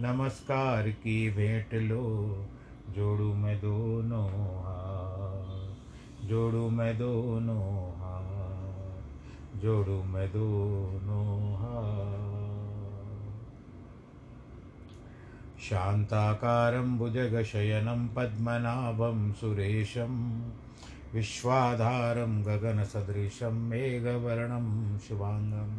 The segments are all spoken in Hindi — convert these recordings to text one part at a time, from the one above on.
नमस्कार की भेंट लो, जोड़ू मैं दोनों हाथ जोड़ू मैं दोनों हाथ जोड़ू मैं दोनों हाथ भुजगशयनं पद्मनाभं सुरेशं, विश्वाधारं गगनसदृशं मेघवर्णं शुभाङ्गम्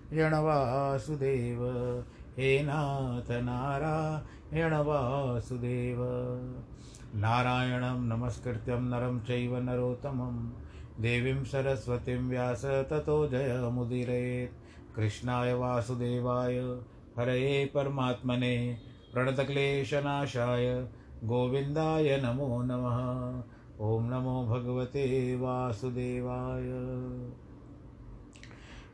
वासुदेव हे नाथ नारायण वासुदेव नारायणं नमस्कृत्यं नरं चैव नरोत्तमं। देवीं सरस्वतीं व्यास ततो जयमुदीरयेत् कृष्णाय वासुदेवाय, हरये परमात्मने। प्रणतक्लेशनाशाय, गोविन्दाय नमो नमः। ॐ नमो भगवते वासुदेवाय।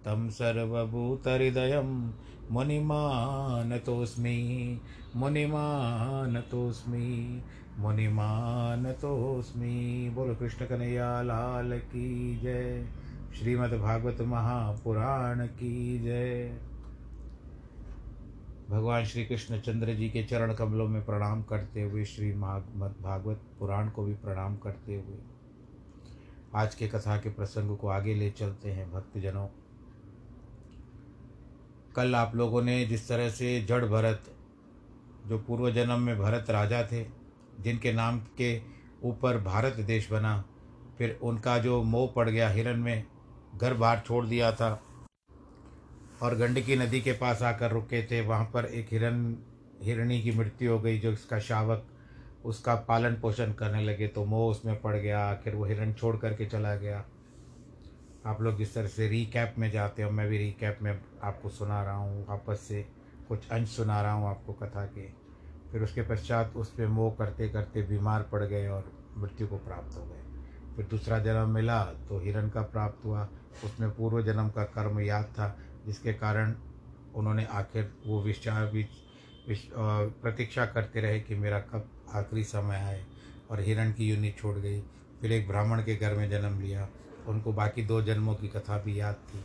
तं सर्वभूतहृदयं मुनिमानतोऽस्मि मुनिमानतोऽस्मि मुनिमानतोऽस्मि। बोलो कृष्ण कन्हैया, लाल की जय। श्रीमद्भागवत महापुराण की जय। भगवान श्री कृष्ण चंद्र जी के चरण कमलों में प्रणाम करते हुए, श्री भागवत पुराण को भी प्रणाम करते हुए, आज के कथा के प्रसंग को आगे ले चलते हैं भक्तजनों। कल आप लोगों ने जिस तरह से जड़ भरत, जो पूर्व जन्म में भरत राजा थे, जिनके नाम के ऊपर भारत देश बना, फिर उनका जो मोह पड़ गया हिरण में, घर बाहर छोड़ दिया था, और गंडकी नदी के पास आकर रुके थे, वहाँ पर एक हिरण, हिरणी की मृत्यु हो गई, जो इसका शावक, उसका पालन पोषण करने लगे तो मोह उसमें पड़ गया, आखिर वो हिरण छोड़ करके चला गया। आप लोग जिस तरह से रीकैप में जाते हो, मैं भी रीकैप में आपको सुना रहा हूँ, वापस से कुछ अंश सुना रहा हूँ आपको कथा के। फिर उसके पश्चात उस पर मोह करते करते बीमार पड़ गए और मृत्यु को प्राप्त हो गए। फिर दूसरा जन्म मिला तो हिरण का प्राप्त हुआ। उसमें पूर्व जन्म का कर्म याद था, जिसके कारण उन्होंने आखिर वो विचार प्रतीक्षा करते रहे कि मेरा कब आखिरी समय आए और हिरण की यूनिट छोड़ गई। फिर एक ब्राह्मण के घर में जन्म लिया। उनको बाकी दो जन्मों की कथा भी याद थी।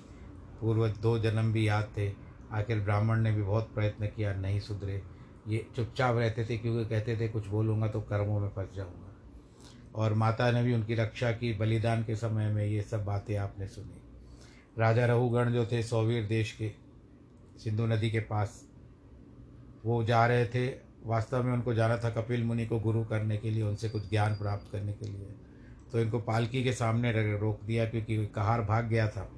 पूर्व दो जन्म भी याद थे। आखिर ब्राह्मण ने भी बहुत प्रयत्न किया, नहीं सुधरे। ये चुपचाप रहते थे, क्योंकि कहते थे, कुछ बोलूँगा तो कर्मों में फंस जाऊँगा। और माता ने भी उनकी रक्षा की, बलिदान के समय में ये सब बातें आपने सुनी। राजा रहुगण जो थे, सौवीर देश के, सिंधु नदी के पास, वो जा रहे थे। वास्तव में उनको जाना था कपिल मुनि को गुरु करने के लिए, उनसे कुछ ज्ञान प्राप्त करने के लिए। तो इनको पालकी के सामने रोक दिया क्योंकि कहार भाग गया था।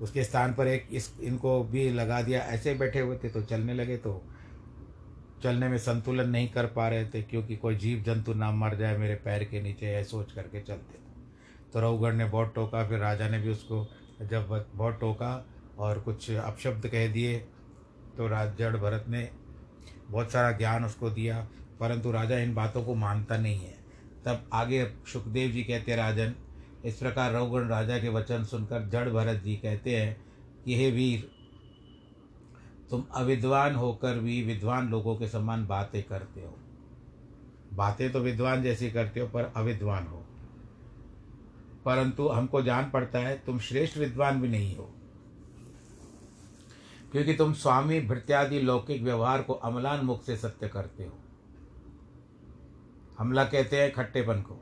उसके स्थान पर एक इस, इनको भी लगा दिया। ऐसे बैठे हुए थे तो चलने लगे तो चलने में संतुलन नहीं कर पा रहे थे क्योंकि कोई जीव जंतु ना मर जाए मेरे पैर के नीचे, ऐ सोच करके चलते थे। तो रघुगढ़ ने बहुत टोका, फिर राजा ने भी उसको जब बहुत टोका और कुछ अपशब्द कह दिए तो राज भरत ने बहुत सारा ज्ञान उसको दिया, परंतु राजा इन बातों को मानता नहीं है। तब आगे सुखदेव जी कहते, राजन, इस प्रकार रघुगण राजा के वचन सुनकर जड़ भरत जी कहते हैं कि हे वीर, तुम अविद्वान होकर भी विद्वान लोगों के समान बातें करते हो। बातें तो विद्वान जैसी करते हो, पर अविद्वान हो। परंतु हमको जान पड़ता है, तुम श्रेष्ठ विद्वान भी नहीं हो। क्योंकि तुम स्वामी, भृत्यादि लौकिक व्यवहार को अमलान मुख से सत्य करते हो। हमला कहते हैं खट्टेपन को।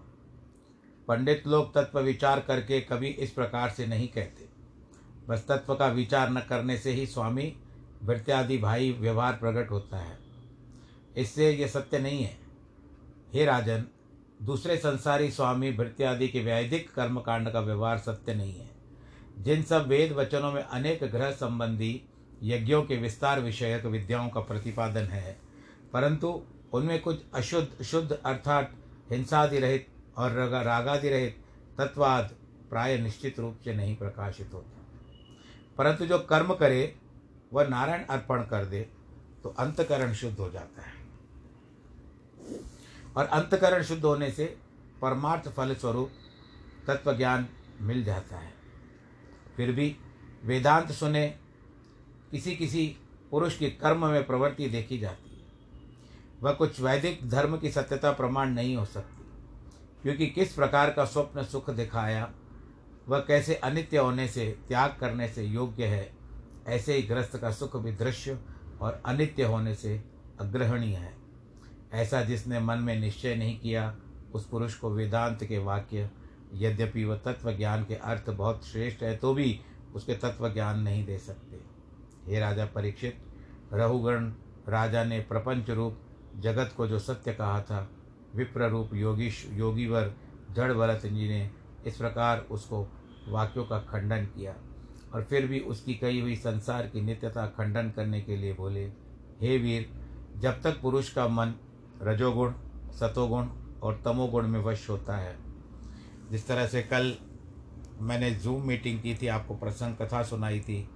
पंडित लोग तत्व विचार करके कभी इस प्रकार से नहीं कहते। बस तत्व का विचार न करने से ही स्वामी भृत्यादि भाई व्यवहार प्रकट होता है। इससे यह सत्य नहीं है। हे राजन, दूसरे संसारी स्वामी भृत्यादि के वैदिक कर्मकांड का व्यवहार सत्य नहीं है। जिन सब वेद वचनों में अनेक ग्रह संबंधी यज्ञों के विस्तार विषयक विद्याओं का प्रतिपादन है, परंतु उनमें कुछ अशुद्ध, शुद्ध अर्थात हिंसादि रहित और रागादि रहित तत्वाद प्राय निश्चित रूप से नहीं प्रकाशित होता। परंतु जो कर्म करे, वह नारायण अर्पण कर दे तो अंतकरण शुद्ध हो जाता है। और अंतकरण शुद्ध होने से परमार्थ फल स्वरूप तत्व ज्ञान मिल जाता है। फिर भी वेदांत सुने किसी किसी पुरुष की कर्म में प्रवृत्ति देखी जाती है वह कुछ वैदिक धर्म की सत्यता प्रमाण नहीं हो सकती। क्योंकि किस प्रकार का स्वप्न सुख दिखाया वह कैसे अनित्य होने से, त्याग करने से योग्य है, ऐसे ही ग्रस्त का सुख भी दृश्य और अनित्य होने से अग्रहणीय है। ऐसा जिसने मन में निश्चय नहीं किया, उस पुरुष को वेदांत के वाक्य, यद्यपि वह तत्व ज्ञान के अर्थ बहुत श्रेष्ठ है तो भी उसके तत्व ज्ञान नहीं दे सकते। हे राजा परीक्षित, रहुगण राजा ने प्रपंच रूप जगत को जो सत्य कहा था विप्र रूप योगीश, योगीवर जड़ भरत जी ने इस प्रकार उसको वाक्यों का खंडन किया और फिर भी उसकी कही हुई संसार की नित्यता खंडन करने के लिए बोले, हे वीर, जब तक पुरुष का मन रजोगुण, सतोगुण और तमोगुण में वश होता है, जिस तरह से कल मैंने जूम मीटिंग की थी, आपको प्रसंग कथा सुनाई थी,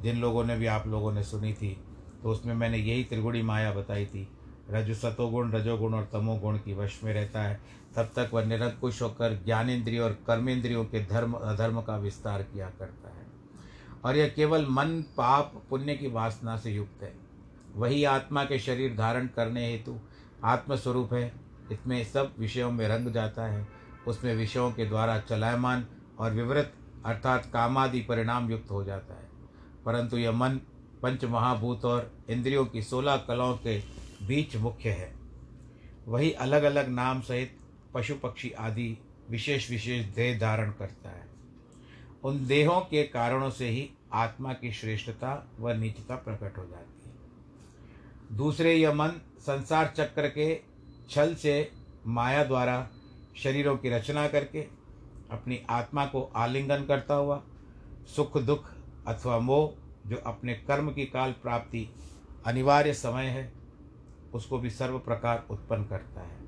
जिन लोगों ने भी आप लोगों ने सुनी थी तो उसमें मैंने यही त्रिगुणी माया बताई थी रजु सतोगुण रजोगुण और तमोगुण की वश में रहता है। तब तक वह निरंकुश होकर ज्ञानेन्द्रिय और कर्मेंद्रियों के धर्म, अधर्म का विस्तार किया करता है। और यह केवल मन, पाप, पुण्य की वासना से युक्त है। वही आत्मा के शरीर धारण करने हेतु आत्मस्वरूप है। इसमें सब विषयों में रंग जाता है। उसमें विषयों के द्वारा चलायमान और विवृत अर्थात कामादि परिणाम युक्त हो जाता है। परंतु यह मन पंच महाभूत और इंद्रियों की सोलह कलाओं के बीच मुख्य है। वही अलग अलग नाम सहित पशु पक्षी आदि विशेष विशेष देह धारण करता है। उन देहों के कारणों से ही आत्मा की श्रेष्ठता व नीचता प्रकट हो जाती है। दूसरे यह मन संसार चक्र के छल से माया द्वारा शरीरों की रचना करके अपनी आत्मा को आलिंगन करता हुआ सुख, दुख अथवा मोह जो अपने कर्म की काल प्राप्ति अनिवार्य समय है उसको भी सर्व प्रकार उत्पन्न करता है।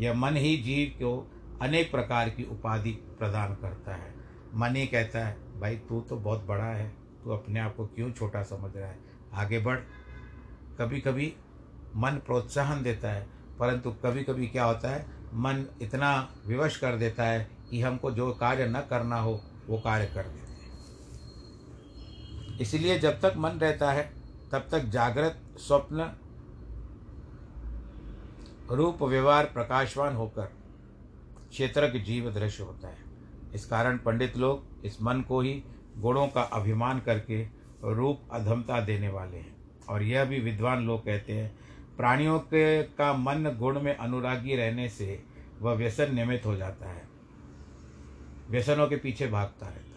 यह मन ही जीव को अनेक प्रकार की उपाधि प्रदान करता है। मन ही कहता है, भाई, तू तो बहुत बड़ा है। तू अपने आप को क्यों छोटा समझ रहा है? आगे बढ़। कभी कभी मन प्रोत्साहन देता है, परंतु कभी कभी क्या होता है, मन इतना विवश कर देता है कि हमको जो कार्य न करना हो, वो कार्य कर देते हैं। इसलिए जब तक मन रहता है, तब तक जागृत स्वप्न रूप व्यवहार प्रकाशवान होकर क्षेत्रक जीव दृश्य होता है। इस कारण पंडित लोग इस मन को ही गुणों का अभिमान करके रूप अधमता देने वाले हैं। और यह भी विद्वान लोग कहते हैं, प्राणियों के का मन गुण में अनुरागी रहने से वह व्यसन निमित हो जाता है। व्यसनों के पीछे भागता रहता है।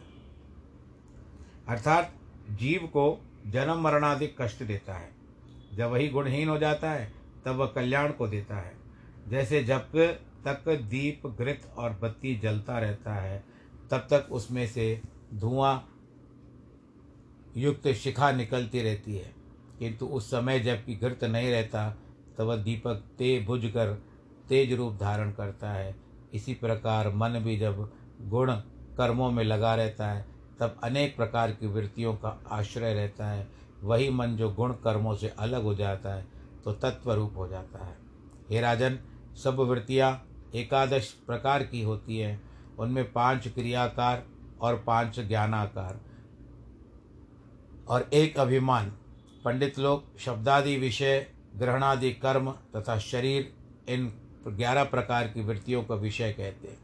अर्थात जीव को जन्म मरणाधिक कष्ट देता है। जब वही गुणहीन हो जाता है तब वह कल्याण को देता है। जैसे जब तक दीप, घृत और बत्ती जलता रहता है, तब तक उसमें से धुआँ युक्त शिखा निकलती रहती है। किंतु उस समय जबकि घृत नहीं रहता, तब वह दीपक ते बुझ कर तेज रूप धारण करता है। इसी प्रकार मन भी जब गुण कर्मों में लगा रहता है, तब अनेक प्रकार की वृत्तियों का आश्रय रहता है। वही मन जो गुण कर्मों से अलग हो जाता है तो तत्व रूप हो जाता है। हे राजन, सब वृत्तियाँ एकादश प्रकार की होती हैं। उनमें पाँच क्रियाकार और पाँच ज्ञानाकार। और एक अभिमान, पंडित लोग, शब्दादि विषय, ग्रहणादि कर्म तथा शरीर, इन ग्यारह प्रकार की वृत्तियों का विषय कहते हैं।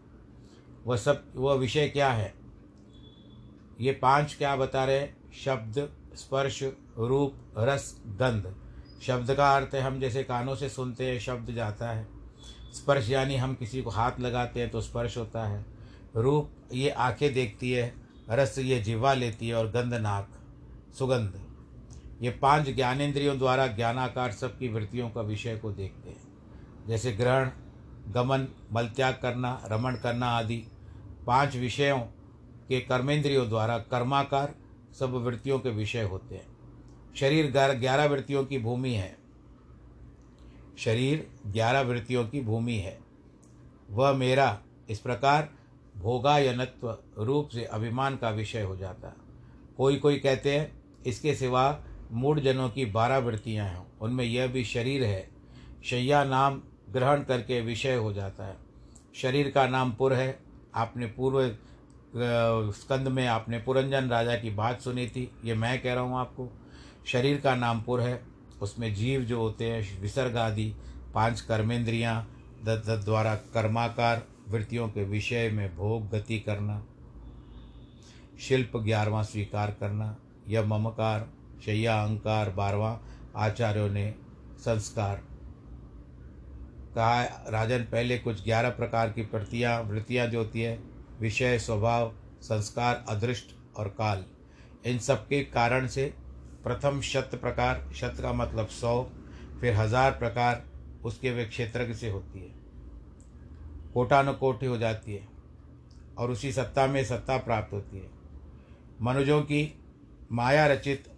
वह सब, वह विषय क्या है? ये पाँच क्या बता रहे शब्द, स्पर्श, रूप, रस, गंध। शब्द का अर्थ हम जैसे कानों से सुनते हैं, शब्द जाता है। स्पर्श यानी हम किसी को हाथ लगाते हैं तो स्पर्श होता है। रूप ये आँखें देखती है, रस ये जिवा लेती है और गंध नाक, सुगंध। ये पाँच ज्ञानेंद्रियों द्वारा ज्ञानाकार सबकी वृत्तियों का विषय को देखते हैं। जैसे ग्रहण, गमन, मलत्याग करना, रमण करना आदि पाँच विषयों के कर्मेंद्रियों द्वारा कर्माकार सब वृत्तियों के विषय होते हैं। शरीर ग्यारह वृत्तियों की भूमि है। शरीर ग्यारह वृत्तियों की भूमि है। वह मेरा, इस प्रकार भोगायनत्व रूप से अभिमान का विषय हो जाता। कोई कोई कहते हैं, इसके सिवा मूढ़ जनों की बारह वृत्तियाँ हैं। उनमें यह भी शरीर है। शैया नाम ग्रहण करके विषय हो जाता है। शरीर का नाम पुर है। आपने पूर्व स्कंद में आपने पुरंजन राजा की बात सुनी थी। ये मैं कह रहा हूँ आपको। शरीर का नाम पुर है। उसमें जीव जो होते हैं, विसर्ग आदि, पाँच कर्मेंद्रियाँ द्वारा कर्माकार वृत्तियों के विषय में भोग गति करना, शिल्प ग्यारहवा स्वीकार करना यह ममकार शैया अहंकार बारहवा आचार्यों ने संस्कार। कहा, राजन, पहले कुछ ग्यारह प्रकार की प्रतियाँ, वृत्तियाँ जो होती है, विषय, स्वभाव, संस्कार, अदृष्ट और काल। इन सबके कारण से प्रथम शत प्रकार, शत का मतलब सौ, फिर हज़ार प्रकार, उसके वे क्षेत्र से होती है। कोटानुकोटि हो जाती है, और उसी सत्ता में सत्ता प्राप्त होती है। मनुजों की माया रचित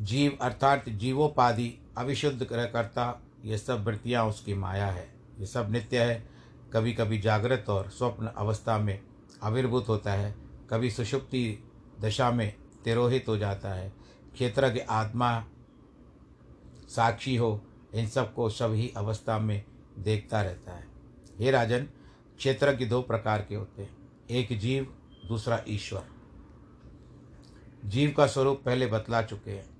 जीव, अर्थात जीवोपाधि, अविशुद्ध करता ये सब वृत्तियाँ उसकी माया है। ये सब नित्य है कभी कभी जागृत और स्वप्न अवस्था में आविर्भूत होता है, कभी सुषुप्ति दशा में तिरोहित हो जाता है। क्षेत्र के आत्मा साक्षी हो, इन सबको सभी अवस्था में देखता रहता है। हे राजन, क्षेत्र के दो प्रकार के होते हैं। एक जीव, दूसरा ईश्वर। जीव का स्वरूप पहले बतला चुके हैं।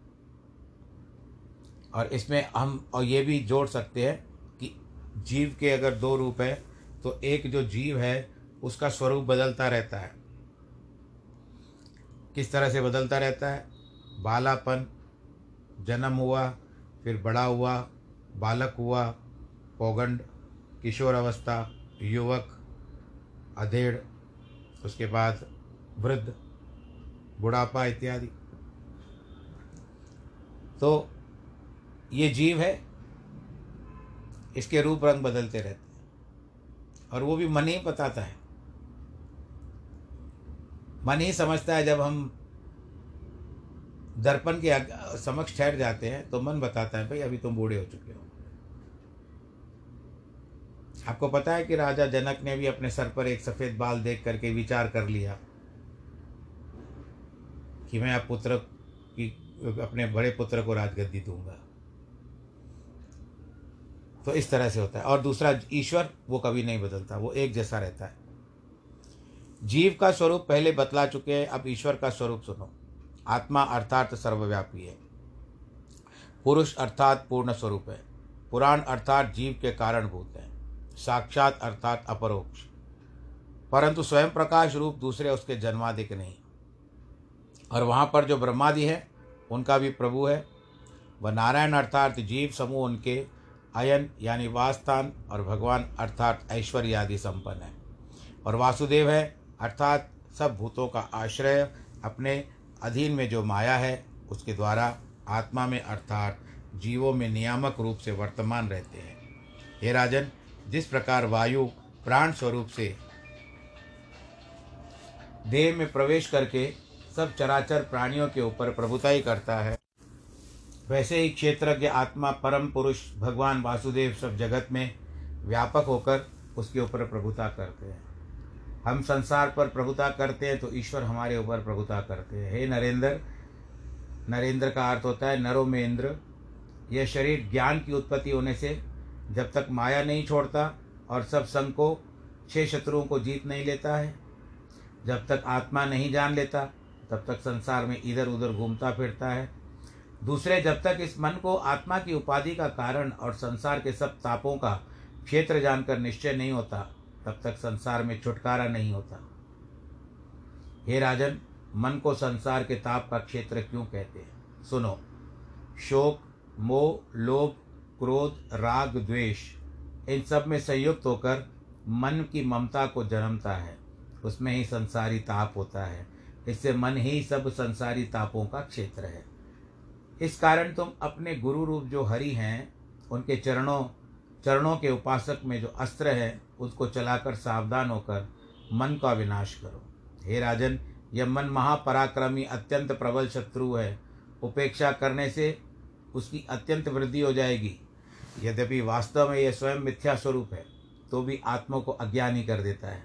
और इसमें हम, और ये भी जोड़ सकते हैं कि जीव के अगर दो रूप है तो एक जो जीव है, उसका स्वरूप बदलता रहता है। किस तरह से बदलता रहता है? बालापन, जन्म हुआ, फिर बड़ा हुआ, बालक हुआ, पौगंड, किशोर अवस्था, युवक, अधेड़, उसके बाद वृद्ध, बुढ़ापा इत्यादि। तो ये जीव है, इसके रूप रंग बदलते रहते हैं। और वो भी मन ही बताता है। मन ही समझता है जब हम दर्पण के समक्ष ठहर जाते हैं तो मन बताता है, भाई, अभी तुम बूढ़े हो चुके हो। आपको पता है कि राजा जनक ने भी अपने सर पर एक सफ़ेद बाल देख करके विचार कर लिया कि मैं पुत्र की, अपने बड़े पुत्र को राजगद्दी दूँगा। तो इस तरह से होता है। और दूसरा, ईश्वर वो कभी नहीं बदलता, वो एक जैसा रहता है। जीव का स्वरूप पहले बतला चुके हैं, अब ईश्वर का स्वरूप सुनो। आत्मा अर्थात सर्वव्यापी है। पुरुष अर्थात पूर्ण स्वरूप है। पुराण अर्थात जीव के कारणभूत है। साक्षात अर्थात अपरोक्ष। परंतु स्वयं प्रकाश रूप दूसरे उसके जन्मादिक नहीं। और वहाँ पर जो ब्रह्मादि है, उनका भी प्रभु है। वह नारायण अर्थात जीव समूह उनके अयन यानी वास्थान और भगवान अर्थात ऐश्वर्य आदि संपन्न है। और वासुदेव है अर्थात सब भूतों का आश्रय अपने अधीन में जो माया है, उसके द्वारा आत्मा में अर्थात जीवों में नियामक रूप से वर्तमान रहते हैं। हे राजन, जिस प्रकार वायु प्राण स्वरूप से देह में प्रवेश करके सब चराचर प्राणियों के ऊपर प्रभुताई करता है, वैसे ही क्षेत्रज्ञ आत्मा, परम पुरुष, भगवान वासुदेव सब जगत में व्यापक होकर उसके ऊपर प्रभुता करते हैं। हम संसार पर प्रभुता करते हैं तो ईश्वर हमारे ऊपर प्रभुता करते हैं। हे नरेंद्र नरेंद्र का अर्थ होता है नरो में इंद्र यह शरीर ज्ञान की उत्पत्ति होने से जब तक माया नहीं छोड़ता और सब संग को, छह शत्रुओं को जीत नहीं लेता है, जब तक आत्मा नहीं जान लेता, तब तक संसार में इधर उधर घूमता फिरता है। दूसरे, जब तक इस मन को आत्मा की उपाधि का कारण और संसार के सब तापों का क्षेत्र जानकर निश्चय नहीं होता तब तक संसार में छुटकारा नहीं होता। हे राजन, मन को संसार के ताप का क्षेत्र क्यों कहते हैं? सुनो। शोक, मोह, लोभ, क्रोध, राग, द्वेष, इन सब में संयुक्त होकर मन की ममता को जन्मता है। उसमें ही संसारी ताप होता है। इससे मन ही सब संसारी तापों का क्षेत्र है। इस कारण तुम अपने गुरु रूप जो हरि हैं, उनके चरणों चरणों के उपासक में जो अस्त्र है, उसको चलाकर सावधान होकर मन का विनाश करो। हे राजन, यह मन महापराक्रमी, अत्यंत प्रबल शत्रु है। उपेक्षा करने से उसकी अत्यंत वृद्धि हो जाएगी। यद्यपि वास्तव में यह स्वयं मिथ्या स्वरूप है तो भी आत्मा को अज्ञानी कर देता है।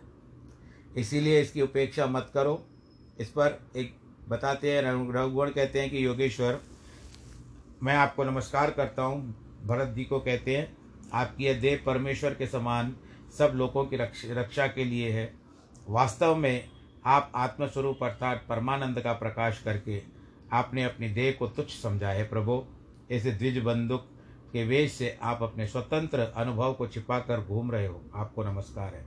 इसीलिए इसकी उपेक्षा मत करो। इस पर एक बताते हैं रघुगुण कहते हैं कि योगेश्वर, मैं आपको नमस्कार करता हूँ। भरत जी को कहते हैं आपकी यह देव परमेश्वर के समान सब लोगों की रक्षा के लिए है। वास्तव में आप आत्मस्वरूप अर्थात परमानंद का प्रकाश करके आपने अपनी देह को तुच्छ समझा है प्रभु। ऐसे द्विज बंदुक के वेश से आप अपने स्वतंत्र अनुभव को छिपाकर घूम रहे हो। आपको नमस्कार है।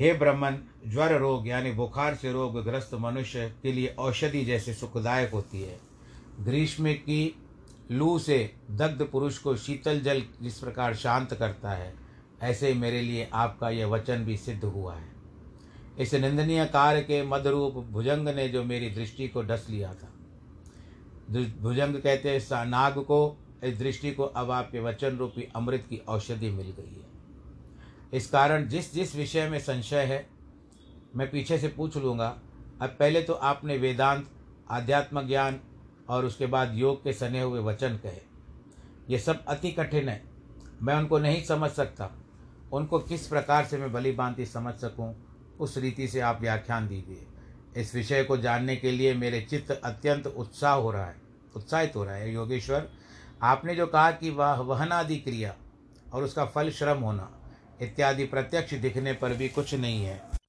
हे ब्रह्मन, ज्वर रोग यानी बुखार से रोग ग्रस्त मनुष्य के लिए औषधि जैसे सुखदायक होती है। ग्रीष्म की लू से दग्ध पुरुष को शीतल जल जिस प्रकार शांत करता है, ऐसे मेरे लिए आपका यह वचन भी सिद्ध हुआ है। इस निंदनीय कार्य के मदरूप भुजंग ने जो मेरी दृष्टि को डस लिया था। भुजंग कहते हैं नाग को, इस दृष्टि को अब आपके वचन रूपी अमृत की औषधि मिल गई है। इस कारण जिस जिस विषय में संशय है, मैं पीछे से पूछ लूँगा। अब पहले तो आपने वेदांत, आध्यात्म ज्ञान और उसके बाद योग के सने हुए वचन कहे। ये सब अति कठिन है। मैं उनको नहीं समझ सकता। उनको किस प्रकार से मैं भली भांति समझ सकूँ, उस रीति से आप व्याख्यान दीजिए। इस विषय को जानने के लिए मेरे चित्त अत्यंत उत्साह हो रहा है, उत्साहित हो रहा है। योगेश्वर, आपने जो कहा कि वह वहनादि क्रिया और उसका फल श्रम होना, इत्यादि प्रत्यक्ष दिखने पर भी कुछ नहीं है।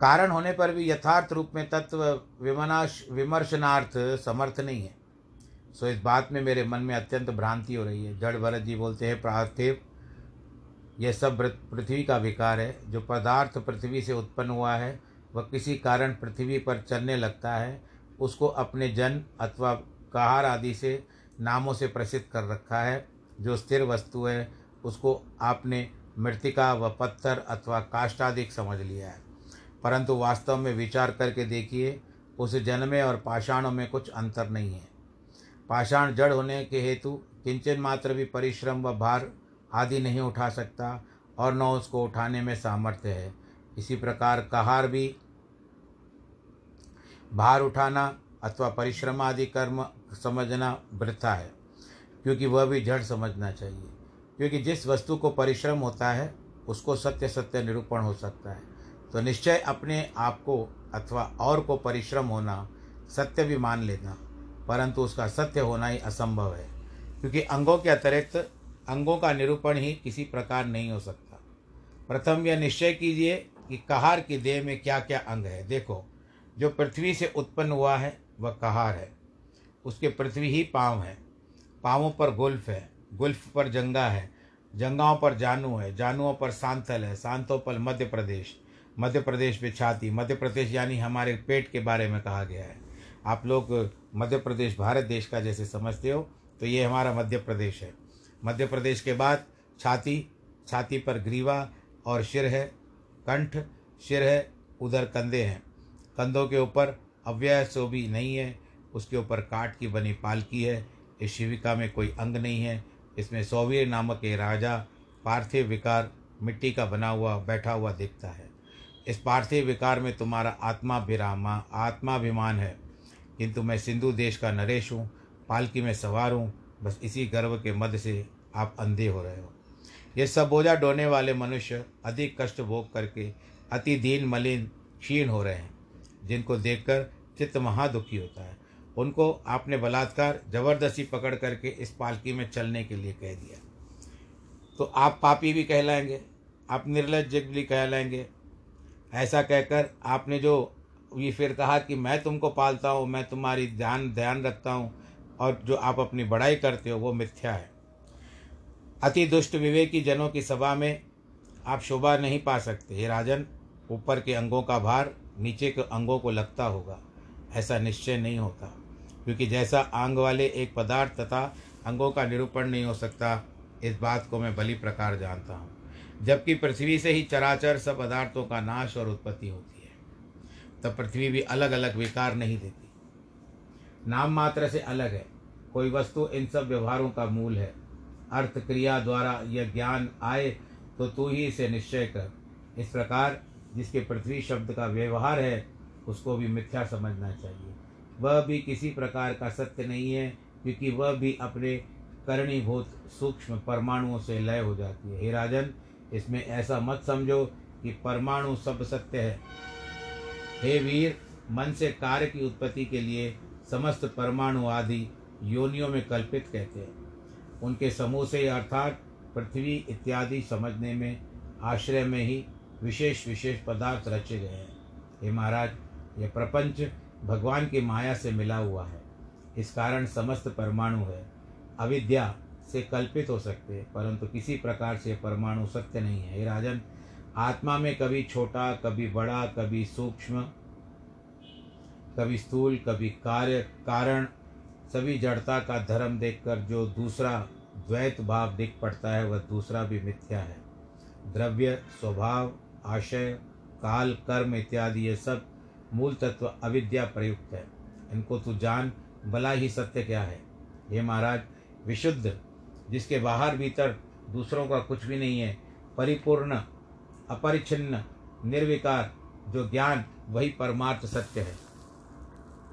कारण होने पर भी यथार्थ रूप में तत्व विमनाश, विमर्शनार्थ समर्थ नहीं है। सो इस बात में मेरे मन में अत्यंत भ्रांति हो रही है। जड़ भरत जी बोलते हैं पार्थिव यह सब पृथ्वी का विकार है। जो पदार्थ पृथ्वी से उत्पन्न हुआ है, वह किसी कारण पृथ्वी पर चलने लगता है। उसको अपने जन अथवा कहार आदि से, नामों से प्रसिद्ध कर रखा है। जो स्थिर वस्तु है, उसको आपने मृतिका व पत्थर अथवा काष्टादिक समझ लिया है। परंतु वास्तव में विचार करके देखिए, उस जन्मे और पाषाणों में कुछ अंतर नहीं है। पाषाण जड़ होने के हेतु किंचन मात्र भी परिश्रम व भार आदि नहीं उठा सकता और न उसको उठाने में सामर्थ्य है। इसी प्रकार कहार भी भार उठाना अथवा परिश्रम आदि कर्म समझना वृथा है, क्योंकि वह भी जड़ समझना चाहिए। क्योंकि जिस वस्तु को परिश्रम होता है, उसको सत्य सत्य निरूपण हो सकता है। तो निश्चय अपने आप को अथवा और को परिश्रम होना, सत्य भी मान लेना, परंतु उसका सत्य होना ही असंभव है। क्योंकि अंगों के अतिरिक्त अंगों का निरूपण ही किसी प्रकार नहीं हो सकता। प्रथम यह निश्चय कीजिए कि कहार की देह में क्या क्या अंग है। देखो, जो पृथ्वी से उत्पन्न हुआ है, वह कहार है। उसके पृथ्वी ही पाँव है। पाँवों पर गुल्फ है, गुल्फ पर जंगा है, जंगाओं पर जानू है, जानुओं पर सांथल है, सांतों पर मध्य प्रदेश मध्य प्रदेश में छाती, मध्य प्रदेश यानी हमारे पेट के बारे में कहा गया है। आप लोग मध्य प्रदेश, भारत देश का जैसे समझते हो तो ये हमारा मध्य प्रदेश है। मध्य प्रदेश के बाद छाती छाती पर ग्रीवा और शिर है, कंठ शिर है, उधर कंधे हैं। कंधों के ऊपर अव्यय सो भी नहीं है, उसके ऊपर काट की बनी पालकी है, इस शिविका में कोई अंग नहीं है, इसमें सौवीर नामक एक राजा पार्थिव विकार मिट्टी का बना हुआ, बैठा हुआ दिखता है। इस पार्थिव विकार में तुम्हारा आत्माभिरामा आत्माभिमान है। किंतु मैं सिंधु देश का नरेश हूँ, पालकी में सवार हूँ, बस इसी गर्व के मध्य से आप अंधे हो रहे हो। ये सब बोझा ढोने वाले मनुष्य अधिक कष्ट भोग करके अति दीन मलिन क्षीण हो रहे हैं, जिनको देखकर चित्त महादुखी होता है। उनको आपने बलात्कार, ज़बरदस्ती पकड़ करके इस पालकी में चलने के लिए कह दिया। तो आप पापी भी कहलाएँगे, आप निर्लज भी कहलाएँगे ऐसा कहकर आपने जो ये फिर कहा कि मैं तुमको पालता हूँ, मैं तुम्हारी ध्यान ध्यान रखता हूँ और जो आप अपनी बड़ाई करते हो वो मिथ्या है। अति दुष्ट विवेकी जनों की सभा में आप शोभा नहीं पा सकते। हे राजन, ऊपर के अंगों का भार नीचे के अंगों को लगता होगा। ऐसा निश्चय नहीं होता, क्योंकि जैसा आंग वाले एक पदार्थ तथा अंगों का निरूपण नहीं हो सकता, इस बात को मैं भली प्रकार जानता हूँ। जबकि पृथ्वी से ही चराचर सब पदार्थों का नाश और उत्पत्ति होती है। तब पृथ्वी भी अलग अलग विकार नहीं देती। नाम मात्र से अलग है। कोई वस्तु इन सब व्यवहारों का मूल है। अर्थ क्रिया द्वारा यह ज्ञान आए तो तू ही इसे निश्चय कर। इस प्रकार जिसके पृथ्वी शब्द का व्यवहार है, उसको भी मिथ्या समझना चाहिए। वह भी किसी प्रकार का सत्य नहीं है, क्योंकि वह भी अपने करणीभूत सूक्ष्म परमाणुओं से लय हो जाती है। हे राजन इसमें ऐसा मत समझो कि परमाणु सब सत्य है। हे वीर, मन से कार्य की उत्पत्ति के लिए समस्त परमाणु आदि योनियों में कल्पित कहते हैं। उनके समूह से अर्थात पृथ्वी इत्यादि समझने में, आश्रय में ही विशेष विशेष पदार्थ रचे गए हैं। हे महाराज, यह प्रपंच भगवान की माया से मिला हुआ है। इस कारण समस्त परमाणु है। अविद्या से कल्पित हो सकते हैं, परंतु किसी प्रकार से परमाणु सत्य नहीं है। राजन, आत्मा में कभी छोटा, कभी बड़ा, कभी सूक्ष्म, कभी स्थूल, कभी कार्य, कारण, सभी जड़ता का धर्म देखकर जो दूसरा द्वैत भाव दिख पड़ता है, वह दूसरा भी मिथ्या है। द्रव्य, स्वभाव, आशय, काल, कर्म इत्यादि, ये सब मूल तत्व अविद्या प्रयुक्त है। इनको तू जान, भला ही सत्य क्या है? ये महाराज, विशुद्ध जिसके बाहर भीतर दूसरों का कुछ भी नहीं है, परिपूर्ण, अपरिच्छिन्न, निर्विकार, जो ज्ञान, वही परमार्थ सत्य है।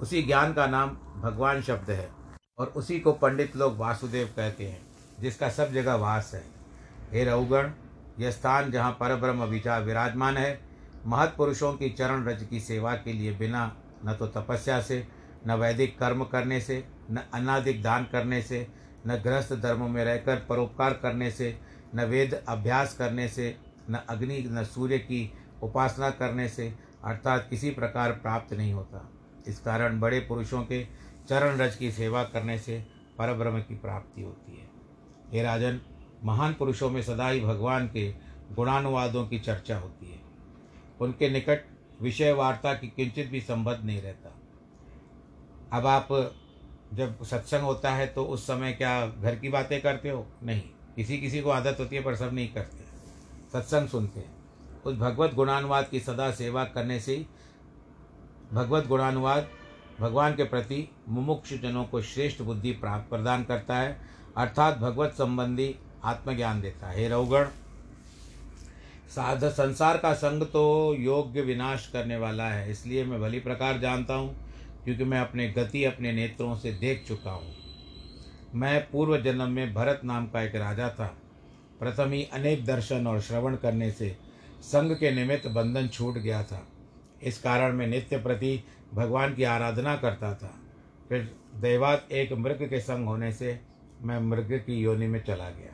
उसी ज्ञान का नाम भगवान शब्द है और उसी को पंडित लोग वासुदेव कहते हैं, जिसका सब जगह वास है। हे रघुगण, यह स्थान जहाँ परब्रह्म विचार विराजमान है महत्पुरुषों की चरण रज की सेवा के लिए बिना न तो तपस्या से, न वैदिक कर्म करने से, न अनाधिक दान करने से न गृहस्थ धर्म में रहकर परोपकार करने से, न वेद अभ्यास करने से, न अग्नि, न सूर्य की उपासना करने से अर्थात किसी प्रकार प्राप्त नहीं होता। इस कारण बड़े पुरुषों के चरण रज की सेवा करने से परब्रह्म की प्राप्ति होती है। हे राजन, महान पुरुषों में सदा ही भगवान के गुणानुवादों की चर्चा होती है। उनके निकट विषय वार्ता की किंचित भी संबंध नहीं रहता। अब आप जब सत्संग होता है तो उस समय क्या घर की बातें करते हो? नहीं। किसी किसी को आदत होती है, पर सब नहीं करते। सत्संग सुनते हैं। उस भगवत गुणानुवाद की सदा सेवा करने से भगवत गुणानुवाद भगवान के प्रति मुमुक्ष जनों को श्रेष्ठ बुद्धि प्राप्त प्रदान करता है। अर्थात भगवत संबंधी आत्मज्ञान देता है। हे साध, संसार का संग तो योग्य विनाश करने वाला है, इसलिए मैं भली प्रकार जानता हूँ। क्योंकि मैं अपने गति, अपने नेत्रों से देख चुका हूँ। मैं पूर्व जन्म में भरत नाम का एक राजा था। प्रथम ही अनेक दर्शन और श्रवण करने से संग के निमित्त बंधन छूट गया था। इस कारण मैं नित्य प्रति भगवान की आराधना करता था। फिर दैवात एक मृग के संग होने से मैं मृग की योनि में चला गया।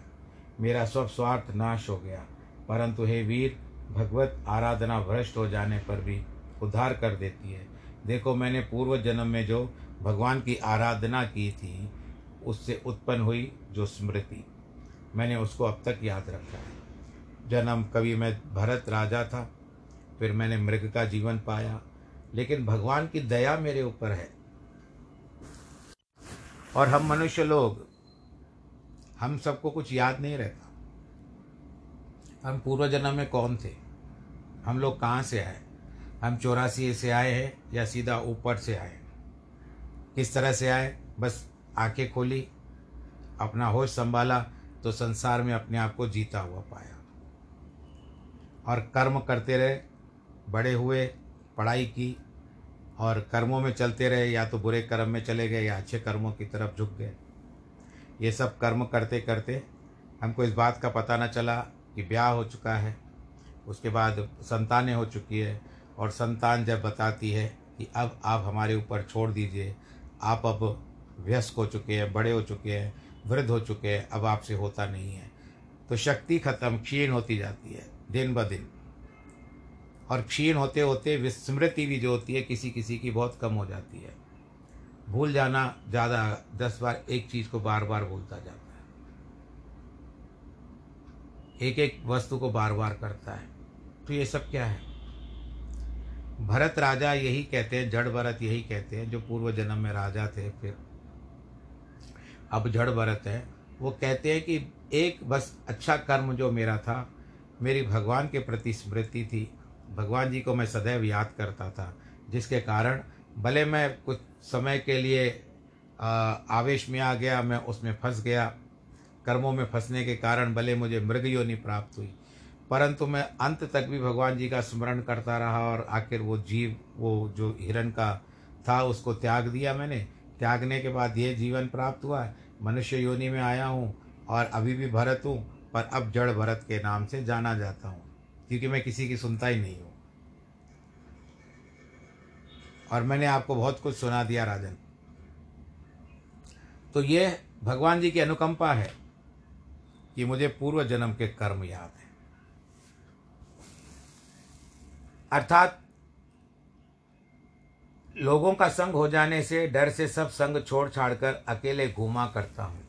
मेरा सब स्वार्थ नाश हो गया। परंतु हे वीर, भगवत आराधना भ्रष्ट हो जाने पर भी उद्धार कर देती है। देखो मैंने पूर्व जन्म में जो भगवान की आराधना की थी, उससे उत्पन्न हुई जो स्मृति। मैंने उसको अब तक याद रखा है। जन्म कभी मैं भरत राजा था, फिर मैंने मृग का जीवन पाया, लेकिन भगवान की दया मेरे ऊपर है। और हम मनुष्य लोग, हम सबको कुछ याद नहीं रहता। हम पूर्व जन्म में कौन थे? हम लोग कहाँ से आए? हम चौरासी से आए हैं या सीधा ऊपर से आए किस तरह से आए? बस आँखें खोली, अपना होश संभाला तो संसार में अपने आप को जीता हुआ पाया। और कर्म करते रहे, बड़े हुए, पढ़ाई की, और कर्मों में चलते रहे, या तो बुरे कर्म में चले गए, या अच्छे कर्मों की तरफ़ झुक गए। ये सब कर्म करते करते हमको इस बात का पता न चला कि ब्याह हो चुका है, उसके बाद संतानें हो चुकी है और संतान जब बताती है कि अब आप हमारे ऊपर छोड़ दीजिए, आप अब व्यस्त हो चुके हैं, बड़े हो चुके हैं, वृद्ध हो चुके हैं, अब आपसे होता नहीं है। तो शक्ति खत्म, क्षीण होती जाती है, दिन ब दिन। और क्षीण होते होते विस्मृति भी जो होती है किसी किसी की बहुत कम हो जाती है। भूल जाना ज़्यादा, दस बार एक चीज़ को बार बार भूलता जाता है। एक एक वस्तु को बार बार करता है। तो ये सब क्या है? भरत राजा यही कहते हैं, जड़ भरत यही कहते हैं, जो पूर्व जन्म में राजा थे फिर। अब जड़ भरत है, वो कहते हैं कि एक बस अच्छा कर्म जो मेरा था, मेरी भगवान के प्रति स्मृति थी। भगवान जी को मैं सदैव याद करता था, जिसके कारण भले मैं कुछ समय के लिए आवेश में आ गया, मैं उसमें फंस गया, कर्मों में फंसने के कारण भले मुझे मृग योनि प्राप्त हुई। परंतु मैं अंत तक भी भगवान जी का स्मरण करता रहा और आखिर वो जीव, वो जो हिरण का था, उसको त्याग दिया मैंने। त्यागने के बाद ये जीवन प्राप्त हुआ। है मनुष्य योनि में आया हूँ और अभी भी भरत हूँ, पर अब जड़ भरत के नाम से जाना जाता हूँ, क्योंकि मैं किसी की सुनता ही नहीं हूँ। और मैंने आपको बहुत कुछ सुना दिया, राजन। तो ये भगवान जी की अनुकंपा है कि मुझे पूर्व जन्म के कर्म याद है। अर्थात लोगों का संग हो जाने से डर से सब संग छोड़ छाड़ कर अकेले घूमा करता हूँ।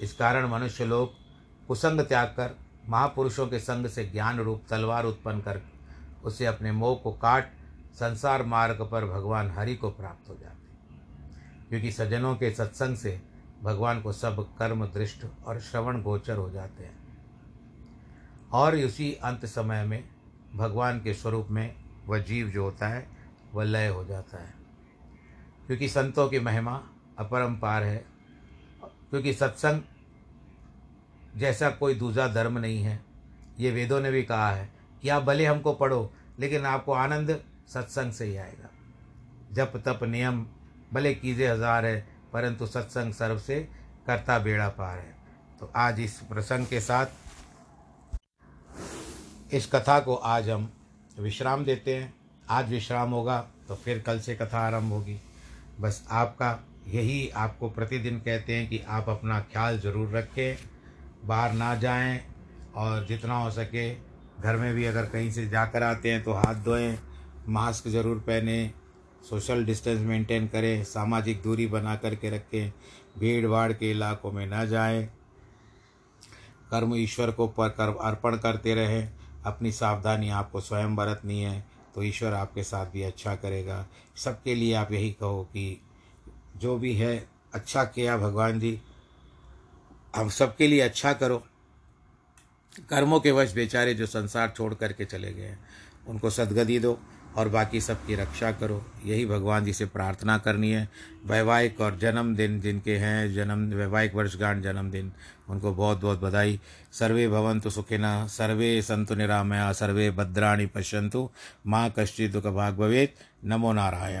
इस कारण मनुष्य लोग कुसंग त्याग कर महापुरुषों के संग से ज्ञान रूप, तलवार उत्पन्न कर उसे अपने मोह को काट संसार मार्ग पर भगवान हरि को प्राप्त हो जाते क्योंकि सज्जनों के सत्संग से भगवान को सब कर्म, दृष्ट और श्रवण गोचर हो जाते हैं। और उसी अंत समय में भगवान के स्वरूप में वह जीव जो होता है, वह लय हो जाता है। क्योंकि संतों की महिमा अपरंपार है। क्योंकि सत्संग जैसा कोई दूसरा धर्म नहीं है, ये वेदों ने भी कहा है कि आप भले हमको पढ़ो, लेकिन आपको आनंद सत्संग से ही आएगा। जप, तप, नियम, भले कीजे हज़ार है, परंतु सत्संग सर्व से करता बेड़ा पार है। तो आज इस प्रसंग के साथ इस कथा को आज हम विश्राम देते हैं। आज विश्राम होगा तो फिर कल से कथा आरंभ होगी। बस आपका यही आपको प्रतिदिन कहते हैं कि आप अपना ख्याल ज़रूर रखें, बाहर ना जाएँ और जितना हो सके घर में भी अगर कहीं से जाकर आते हैं तो हाथ धोएँ, मास्क ज़रूर पहने, सोशल डिस्टेंस मेंटेन करें, सामाजिक दूरी बना करके रखें भीड़ भाड़ के इलाकों में न जाएँ। कर्म ईश्वर को पर कर्म अर्पण करते रहें। अपनी सावधानी आपको स्वयं बरतनी है तो ईश्वर आपके साथ भी अच्छा करेगा। सबके लिए आप यही कहो कि जो भी है अच्छा किया भगवान जी हम सबके लिए अच्छा करो। कर्मों के वश बेचारे जो संसार छोड़ करके चले गए हैं, उनको सदगति दो और बाकी सबकी रक्षा करो। यही भगवान जी से प्रार्थना करनी है। वैवाहिक और जन्मदिन जिनके हैं, जन्म, वैवाहिक वर्षगांठ जन्मदिन उनको बहुत बहुत बधाई। सर्वे भवंतु सुखिना, सर्वे संतु निरामया, सर्वे भद्राणी पश्यंतु माँ कश्चि दुख भाग भवेद नमो नारायण।